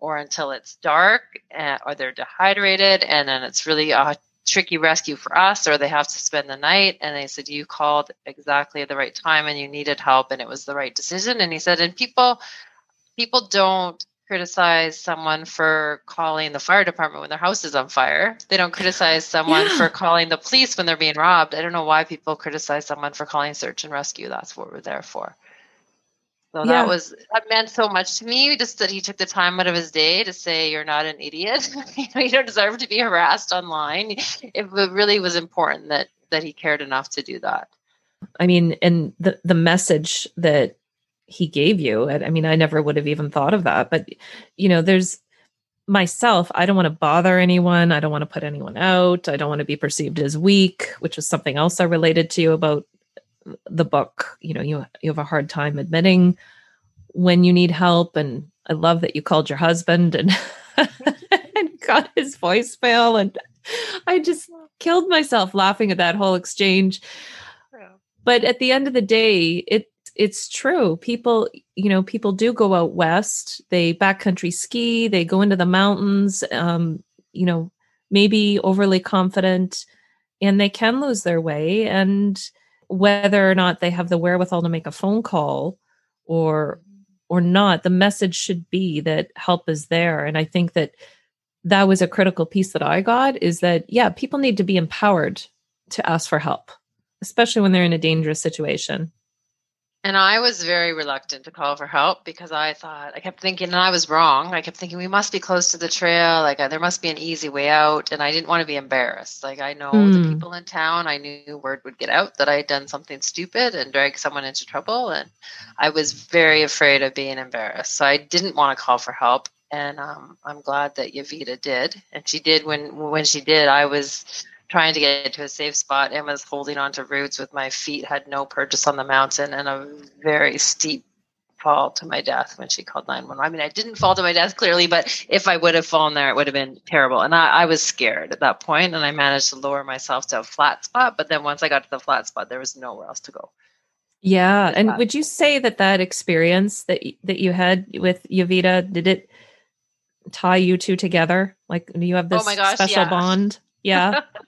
Or until it's dark, uh, or they're dehydrated, and then it's really a tricky rescue for us or they have to spend the night and they said you called exactly at the right time and you needed help and it was the right decision. And he said and people people don't criticize someone for calling the fire department when their house is on fire. They don't criticize someone yeah. for calling the police when they're being robbed. I don't know why people criticize someone for calling search and rescue. That's what we're there for so yeah. that was that meant so much to me. Just that he took the time out of his day to say, "You're not an idiot. you don't deserve to be harassed online." It really was important that that he cared enough to do that. I mean, and the the message that he gave you. I mean, I never would have even thought of that. But you know, there's myself. I don't want to bother anyone. I don't want to put anyone out. I don't want to be perceived as weak, which is something else I related to you about the book, you know, you you have a hard time admitting when you need help and I love that you called your husband and and got his voicemail and I just killed myself laughing at that whole exchange. But at the end of the day, it it's true. People, you know, people do go out west. They backcountry ski. They go into the mountains. Um, you know, maybe overly confident, and they can lose their way. And whether or not they have the wherewithal to make a phone call, or or not, the message should be that help is there. And I think that that was a critical piece that I got is that yeah, people need to be empowered to ask for help, especially when they're in a dangerous situation. And I was very reluctant to call for help because I thought, I kept thinking, and I was wrong. I kept thinking, we must be close to the trail. Like, uh, there must be an easy way out. And I didn't want to be embarrassed. Like, I know mm. the hmm. people in town. I knew word would get out that I had done something stupid and dragged someone into trouble. And I was very afraid of being embarrassed. So I didn't want to call for help. And um, I'm glad that Jowita did. And she did when, when she did, I was trying to get to a safe spot and was holding onto roots with my feet had no purchase on the mountain and a very steep fall to my death when she called 911. I mean, I didn't fall to my death clearly, but if I would have fallen there, it would have been terrible. And I, I, was scared at that point, and I managed to lower myself to a flat spot. But then once I got to the flat spot, there was nowhere else to go. Yeah, and would you say that that experience that that you had with Jowita did it tie you two together? Like, do you have oh this oh gosh, special yeah. bond? Yeah.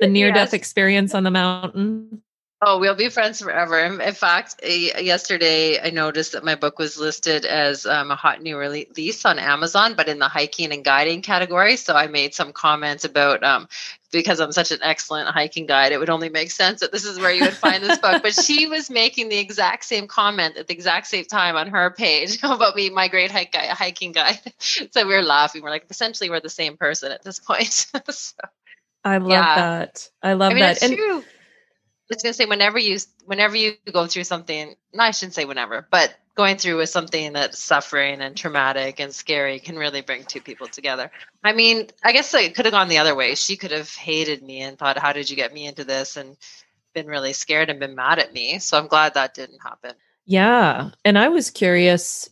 the near death yes. experience on the mountain? Oh, we'll be friends forever. In fact, yesterday I noticed that my book was listed as um, a hot new release on Amazon, but in the hiking and guiding category. So I made some comments about um, because I'm such an excellent hiking guide, it would only make sense that this is where you would find this book. But she was making the exact same comment at the exact same time on her page about me, my great hike guide, hiking guide. so we were laughing. We're like, essentially, we're the same person at this point. so. I love yeah. that. I love I mean, that. and true. I was gonna say whenever you whenever you go through something, no, I shouldn't say whenever, but going through with something that's suffering and traumatic and scary can really bring two people together. I mean, I guess it could have gone the other way. She could have hated me and thought, "How did you get me into this?" and been really scared and been mad at me. So I'm glad that didn't happen. Yeah, and I was curious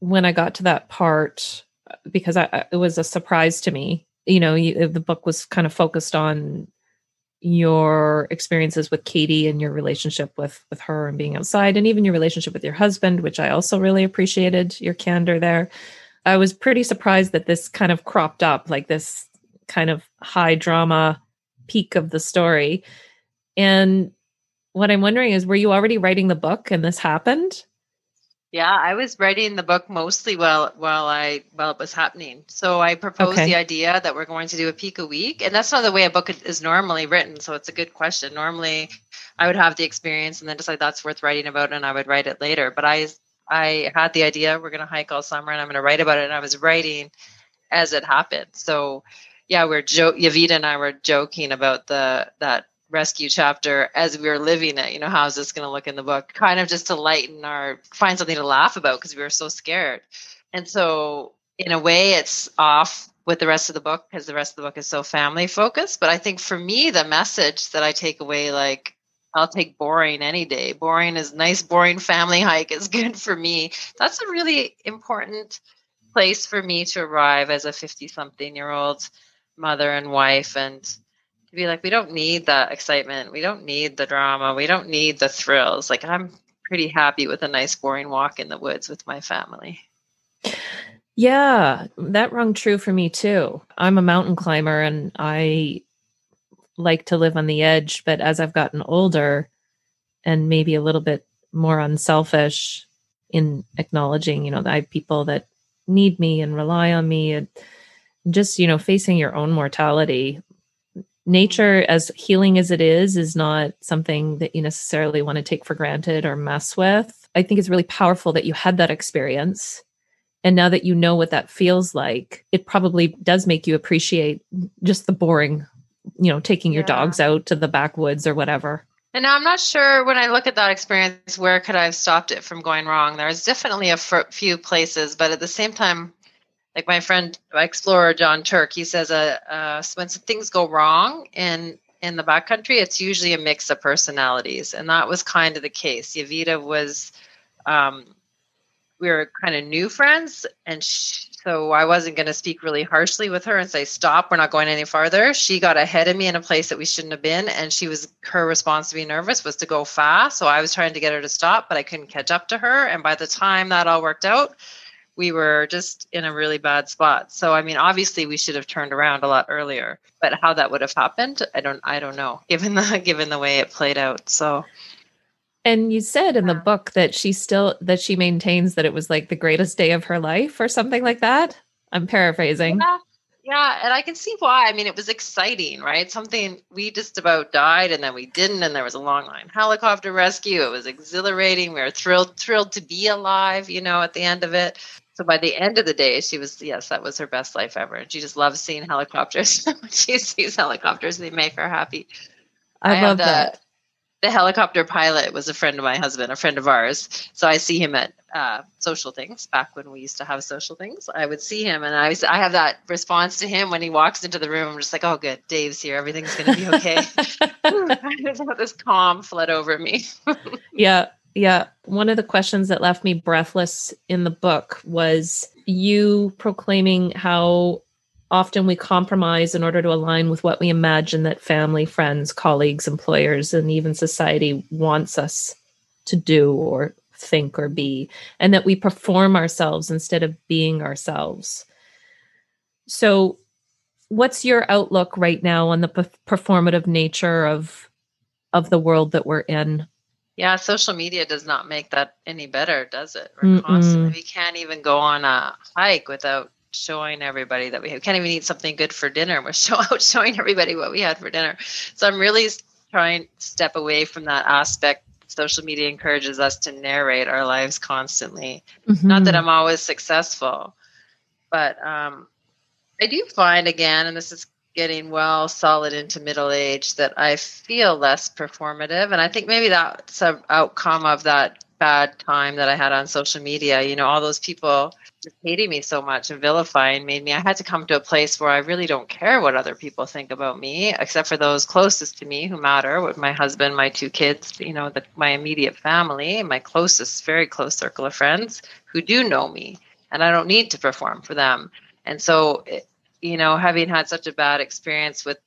when I got to that part uh, because I, uh, it was a surprise to me you know you, the book was kind of focused on your experiences with Katie and your relationship with with her and being outside and even your relationship with your husband which I also really appreciated your candor there. I was pretty surprised that this kind of cropped up like this kind of high drama peak of the story. And what I'm wondering is were you already writing the book and this happened? Yeah, I was writing the book mostly while while I while it was happening. So I proposed okay. the idea that we're going to do a peak a week, and that's not the way a book is normally written. So it's a good question. Normally, I would have the experience and then decide that's worth writing about, and I would write it later. But I I had the idea we're going to hike all summer, and I'm going to write about it, and I was writing as it happened. So yeah, we're jo- Jowita and I were joking about the that rescue chapter as we were living it. You know, how's this going to look in the book? Kind of just to lighten our, find something to laugh about because we were so scared. And so, in a way, it's off with the rest of the book because the rest of the book is so family focused. But I think for me, the message that I take away, like, I'll take boring any day. Boring is nice, boring family hike is good for me. That's a really important place for me to arrive as a 50 something year old mother and wife. And to be like, we don't need the excitement. We don't need the drama. We don't need the thrills. Like, I'm pretty happy with a nice, boring walk in the woods with my family. Yeah, that rung true for me too. I'm a mountain climber and I like to live on the edge, but as I've gotten older and maybe a little bit more unselfish in acknowledging, you know, that I have people that need me and rely on me and just, you know, facing your own mortality nature as healing as it is is not something that you necessarily want to take for granted or mess with. I think it's really powerful that you had that experience. And now that you know what that feels like it probably does make you appreciate just the boring you know taking your yeah. dogs out to the backwoods or whatever. And now i'm not sure when i look at that experience where could i have stopped it from going wrong? There's definitely a few places but at the same time like my friend explorer jon turk he says uh, uh, when things go wrong in in the backcountry, it's usually a mix of personalities. And that was kind of the case. Jowita was, um, we were kind of new friends. And she, so I wasn't going to speak really harshly with her and say, stop, we're not going any farther. She got ahead of me in a place that we shouldn't have been. And she was, her response to be nervous was to go fast. So I was trying to get her to stop, but I couldn't catch up to her. And by the time that all worked out, we were just in a really bad spot. So I mean, obviously we should have turned around a lot earlier, but how that would have happened, I don't I don't know, given the given the way it played out. So and you said in the book that she still that she maintains that it was like the greatest day of her life or something like that. I'm paraphrasing. Yeah. Yeah, and I can see why. I mean, it was exciting, right? Something we just about died and then we didn't, and there was a long line helicopter rescue. It was exhilarating. We were thrilled, thrilled to be alive, you know, at the end of it. So by the end of the day, she was yes, that was her best life ever. And she just loves seeing helicopters. she sees helicopters, they make her happy. I, I love that the helicopter pilot was a friend of my husband, a friend of ours. So I see him at uh, social things back when we used to have social things. I would see him, and I was, I have that response to him when he walks into the room. I'm just like, oh, good, Dave's here. Everything's going to be okay. I just have this calm flood over me. yeah, yeah. One of the questions that left me breathless in the book was you proclaiming how often we compromise in order to align with what we imagine that family, friends, colleagues, employers, and even society wants us to do or think or be, and that we perform ourselves instead of being ourselves. So, what's your outlook right now on the performative nature of of the world that we're in? Yeah, social media does not make that any better, does it? We're constantly, we can't even go on a hike without showing everybody that we have. can't even eat something good for dinner. We're show out showing everybody what we had for dinner. So I'm really trying to step away from that aspect. Social media encourages us to narrate our lives constantly. Mm-hmm. Not that I'm always successful, but um, I do find again, and this is getting well solid into middle age, that I feel less performative. And I think maybe that's an outcome of that bad time that I had on social media. You know, all those people hating me so much and vilifying made me. I had to come to a place where I really don't care what other people think about me, except for those closest to me who matter, with my husband, my two kids, you know, the, my immediate family, my closest, very close circle of friends who do know me, and I don't need to perform for them. And so, you know, having had such a bad experience with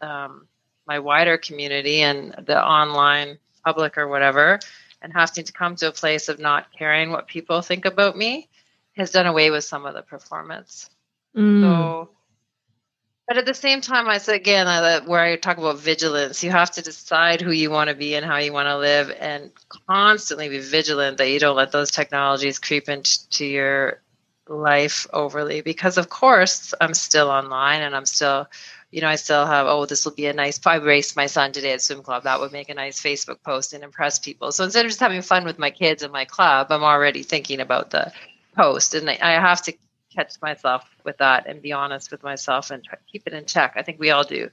um, my wider community and the online public or whatever and having to come to a place of not caring what people think about me has done away with some of the performance. Mm. So, but at the same time, I said again, uh, where I talk about vigilance, you have to decide who you want to be and how you want to live, and constantly be vigilant that you don't let those technologies creep into your life overly. Because of course, I'm still online and I'm still you know, I still have, oh, this will be a nice, I raced my son today at swim club. That would make a nice Facebook post and impress people. So instead of just having fun with my kids and my club, I'm already thinking about the post. And I have to catch myself with that and be honest with myself and try, keep it in check. I think we all do.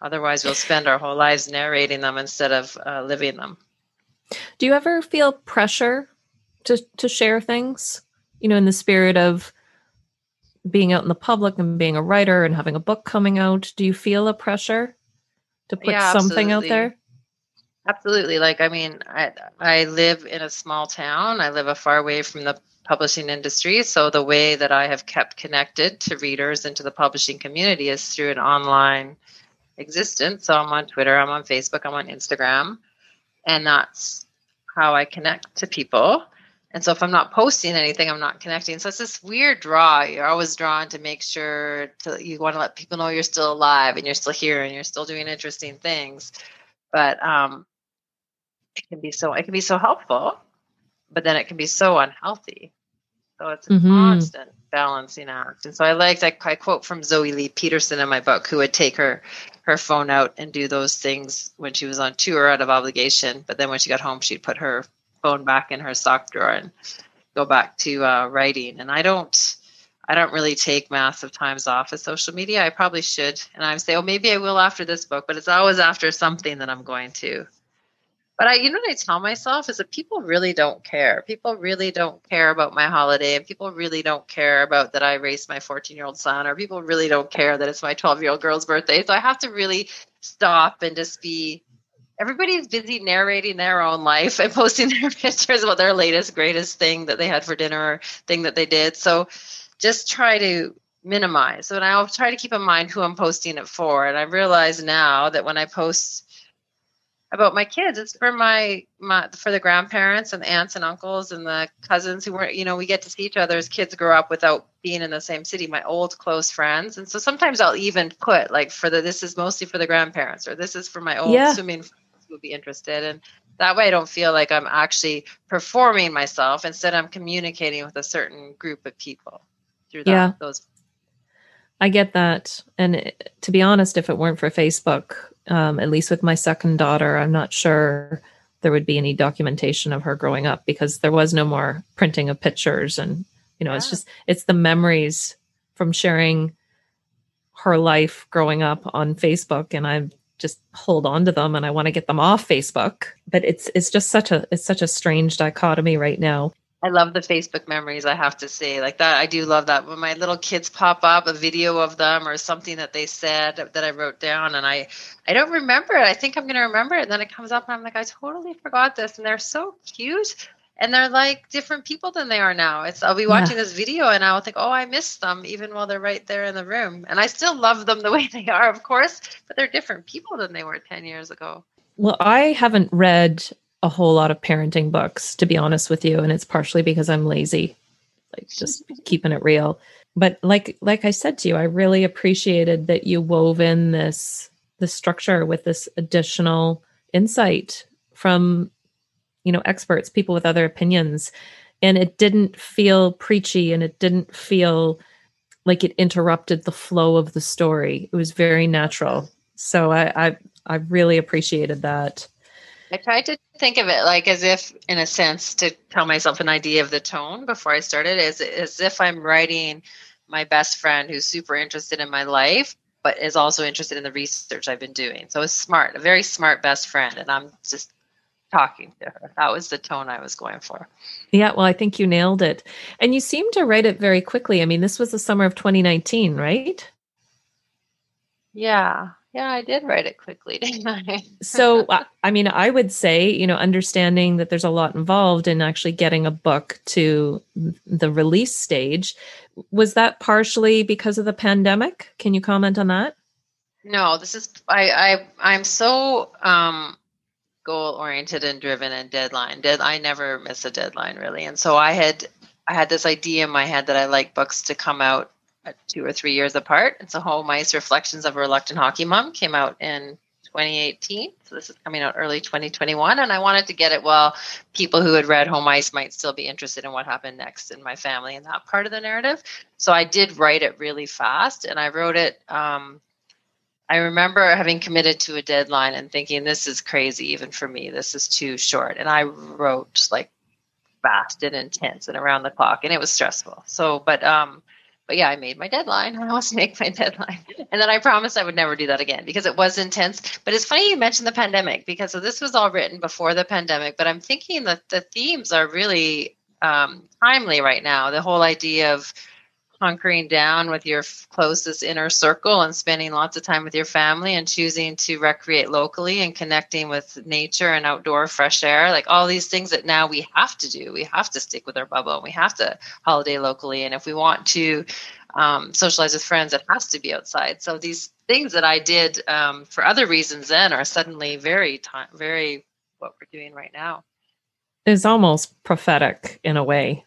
Otherwise, we'll spend our whole lives narrating them instead of uh, living them. Do you ever feel pressure to, to share things? You know, in the spirit of, being out in the public and being a writer and having a book coming out, do you feel a pressure to put yeah, something out there? Absolutely. Like, I mean, I, I live in a small town. I live a far away from the publishing industry. So the way that I have kept connected to readers and to the publishing community is through an online existence. So I'm on Twitter, I'm on Facebook, I'm on Instagram, and that's how I connect to people. And so if I'm not posting anything, I'm not connecting. So it's this weird draw. You're always drawn to make sure to, you want to let people know you're still alive and you're still here and you're still doing interesting things. But um, it can be so it can be so helpful, but then it can be so unhealthy. So it's a mm-hmm. constant balancing act. And so I liked I, I quote from Zoey Leigh Peterson in my book, who would take her her phone out and do those things when she was on tour out of obligation. But then when she got home, she'd put her phone back in her sock drawer and go back to uh, writing. And I don't, I don't really take massive times off of social media. I probably should. And I say, oh, maybe I will after this book, but it's always after something that I'm going to. But I, you know what I tell myself is that people really don't care. People really don't care about my holiday, and people really don't care about that I raised my 14 year old son, or people really don't care that it's my 12 year old girl's birthday. So I have to really stop and just be everybody's busy narrating their own life and posting their pictures about their latest greatest thing that they had for dinner or thing that they did. So just try to minimize. So and i'll try to keep in mind who i'm posting it for. And i realize now that when i post about my kids it's for my, my for the grandparents and the aunts and uncles and the cousins who were you know we get to see each other as kids grow up without being in the same city my old close friends. And so sometimes i'll even put like for the this is mostly for the grandparents or this is for my old yeah. swimming would be interested. And that way i don't feel like i'm actually performing myself. Instead i'm communicating with a certain group of people through that, yeah. those i get that. And it, to be honest if it weren't for facebook um, at least with my second daughter i'm not sure there would be any documentation of her growing up because there was no more printing of pictures. And you know yeah. it's just it's the memories from sharing her life growing up on facebook. And i've just hold on to them and I want to get them off Facebook. But it's it's just such a it's such a strange dichotomy right now. I love the Facebook memories, I have to say. Like that I do love that when my little kids pop up a video of them or something that they said that I wrote down and I I don't remember it. I think I'm going to remember it and then it comes up and I'm like I totally forgot this and they're so cute and they're like different people than they are now. It's I'll be watching yeah. this video and I'll think, oh, I miss them, even while they're right there in the room. And I still love them the way they are, of course, but they're different people than they were ten years ago. Well, I haven't read a whole lot of parenting books, to be honest with you, and it's partially because I'm lazy, like just keeping it real. But like like I said to you, I really appreciated that you wove in this the structure with this additional insight from you know experts people with other opinions and it didn't feel preachy and it didn't feel like it interrupted the flow of the story it was very natural so i i, I really appreciated that i tried to think of it like as if in a sense to tell myself an idea of the tone before i started as, as if i'm writing my best friend who's super interested in my life but is also interested in the research I've been doing. So it's smart, a very smart best friend. And I'm just talking to her. That was the tone I was going for. Yeah, well, I think you nailed it. And you seem to write it very quickly. I mean, this was the summer of 2019, right? Yeah. Yeah, I did write it quickly, didn't I? so, I mean, I would say, you know, understanding that there's a lot involved in actually getting a book to the release stage, was that partially because of the pandemic? Can you comment on that? No, this is I I I'm so um goal oriented and driven and deadline. Dead I never miss a deadline really. And so I had I had this idea in my head that I like books to come out two or three years apart. And so Home Ice Reflections of a Reluctant Hockey Mom came out in 2018. So this is coming out early 2021. And I wanted to get it while people who had read Home Ice might still be interested in what happened next in my family and that part of the narrative. So I did write it really fast and I wrote it um, I remember having committed to a deadline and thinking, this is crazy, even for me. This is too short. And I wrote like fast and intense and around the clock, and it was stressful. So, but, um, but yeah, I made my deadline. I always make my deadline. And then I promised I would never do that again because it was intense. But it's funny you mentioned the pandemic because so this was all written before the pandemic, but I'm thinking that the themes are really um, timely right now. The whole idea of, hunkering down with your closest inner circle and spending lots of time with your family and choosing to recreate locally and connecting with nature and outdoor fresh air. Like all these things that now we have to do. We have to stick with our bubble. And we have to holiday locally. And if we want to um, socialize with friends it has to be outside. So these things that i did um, for other reasons then are suddenly very time very what we're doing right now. Is almost prophetic in a way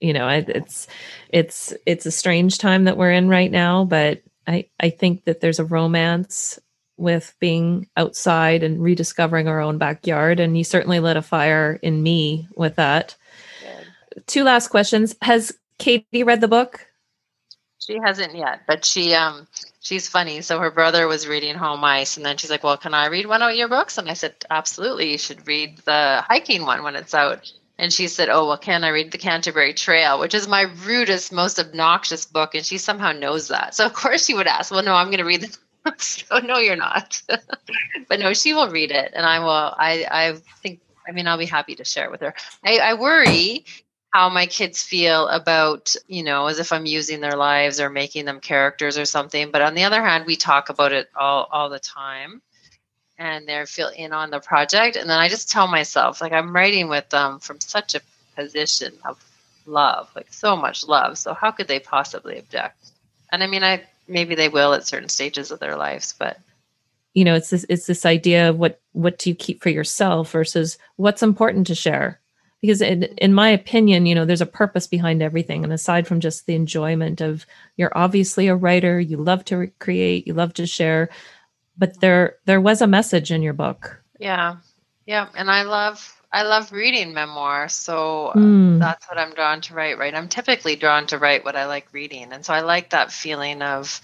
you know it's it's it's a strange time that we're in right now but i i think that there's a romance with being outside and rediscovering our own backyard and you certainly lit a fire in me with that. Two last questions. Has katie read the book? She hasn't yet but she um she's funny. So her brother was reading home ice and then she's like well can i read one of your books? And i said absolutely. You should read the hiking one when it's out and she said, Oh, well, can I read The Canterbury Trail, which is my rudest, most obnoxious book? And she somehow knows that. So, of course, she would ask, Well, no, I'm going to read the so, no, you're not. but no, she will read it. And I will, I, I think, I mean, I'll be happy to share it with her. I, I worry how my kids feel about, you know, as if I'm using their lives or making them characters or something. But on the other hand, we talk about it all all the time and they're feel in on the project. And then I just tell myself, like I'm writing with them from such a position of love, like so much love. So how could they possibly object? And I mean I maybe they will at certain stages of their lives, but you know, it's this it's this idea of what what do you keep for yourself versus what's important to share because in, in my opinion you know there's a purpose behind everything and aside from just the enjoyment of you're obviously a writer you love to create you love to share but there there was a message in your book. Yeah. Yeah. And i love i love reading memoir. So mm. that's what i'm drawn to write right? I'm typically drawn to write what i like reading. And so i like that feeling of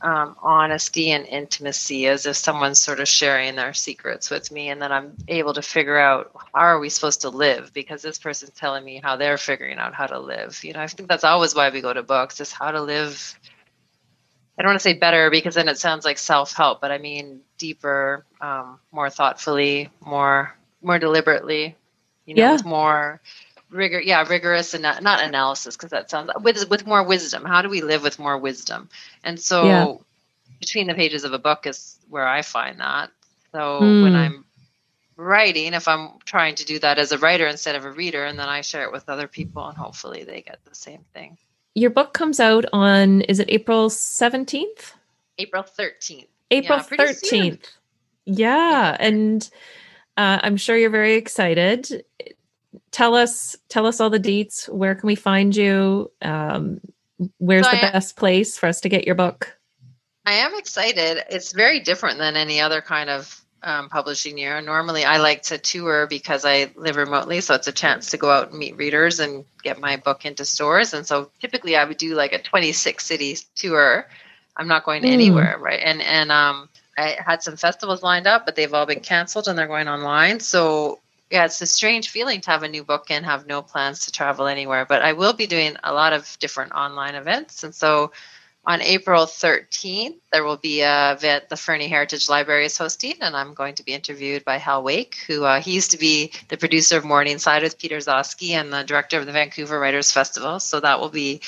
um, honesty and intimacy as if someone's sort of sharing their secrets with me and then i'm able to figure out how are we supposed to live because this person's telling me how they're figuring out how to live. You know i think that's always why we go to books is how to live i don't want to say better because then it sounds like self-help but i mean deeper um, more thoughtfully more more deliberately you know yeah. with more rigor yeah rigorous and not, not analysis because that sounds with with more wisdom how do we live with more wisdom and so yeah. between the pages of a book is where i find that so mm. when i'm writing if i'm trying to do that as a writer instead of a reader and then i share it with other people and hopefully they get the same thing your book comes out on is it april 17th april 13th april yeah, 13th yeah and uh, i'm sure you're very excited tell us tell us all the deets. Where can we find you? Um, where's so the I, best place for us to get your book? I am excited. It's very different than any other kind of um, publishing year. Normally, I like to tour because I live remotely, so it's a chance to go out and meet readers and get my book into stores. And so, typically, I would do like a 26 cities tour. I'm not going mm. anywhere, right? And and um, I had some festivals lined up, but they've all been canceled and they're going online. So yeah, it's a strange feeling to have a new book and have no plans to travel anywhere. But I will be doing a lot of different online events. And so on April 13th, there will be a event the Fernie Heritage Library is hosting, and I'm going to be interviewed by Hal Wake, who uh, he used to be the producer of Morningside with Peter Gzowski and the director of the Vancouver Writers Festival. So that will be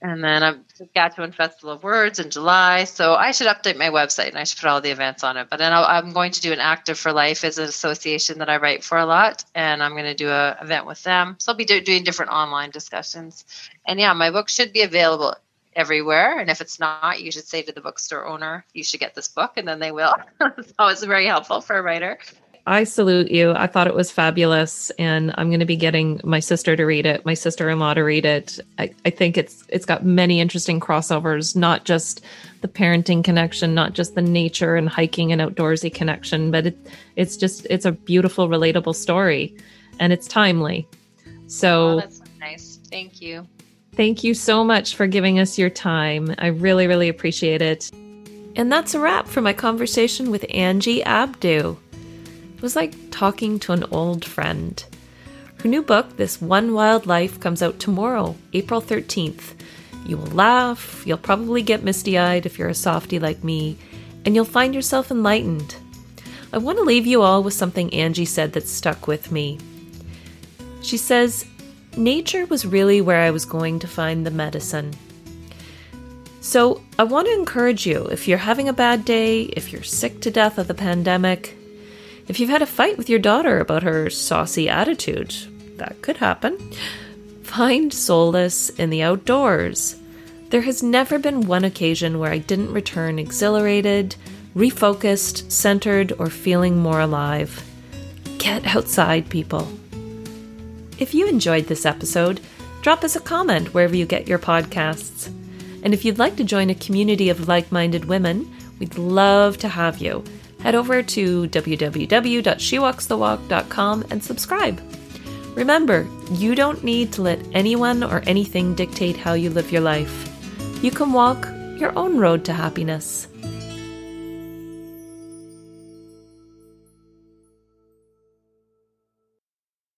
and then I'm Saskatchewan Festival of Words in July. So I should update my website and I should put all the events on it. But then i am going to do an Active for Life as an association that I write for a lot, and I'm going to do an event with them. So I'll be do- doing different online discussions. And yeah, my book should be available everywhere. And if it's not, you should say to the bookstore owner, you should get this book, and then they will. so it's very helpful for a writer. I salute you. I thought it was fabulous, and I'm going to be getting my sister to read it, my sister-in-law to read it. I, I think it's it's got many interesting crossovers, not just the parenting connection, not just the nature and hiking and outdoorsy connection, but it, it's just it's a beautiful, relatable story, and it's timely. So oh, that's so nice. Thank you. Thank you so much for giving us your time. I really, really appreciate it. And that's a wrap for my conversation with Angie Abdou. It was like talking to an old friend. Her new book, This One Wild Life, comes out tomorrow, April 13th. You will laugh, you'll probably get misty eyed if you're a softie like me, and you'll find yourself enlightened. I want to leave you all with something Angie said that stuck with me. She says, Nature was really where I was going to find the medicine. So, I want to encourage you if you're having a bad day, if you're sick to death of the pandemic, if you've had a fight with your daughter about her saucy attitude, that could happen. Find solace in the outdoors. There has never been one occasion where I didn't return exhilarated, refocused, centered, or feeling more alive. Get outside, people. If you enjoyed this episode, drop us a comment wherever you get your podcasts. And if you'd like to join a community of like minded women, we'd love to have you head over to www.shewalksthewalk.com and subscribe. Remember, you don't need to let anyone or anything dictate how you live your life. You can walk your own road to happiness.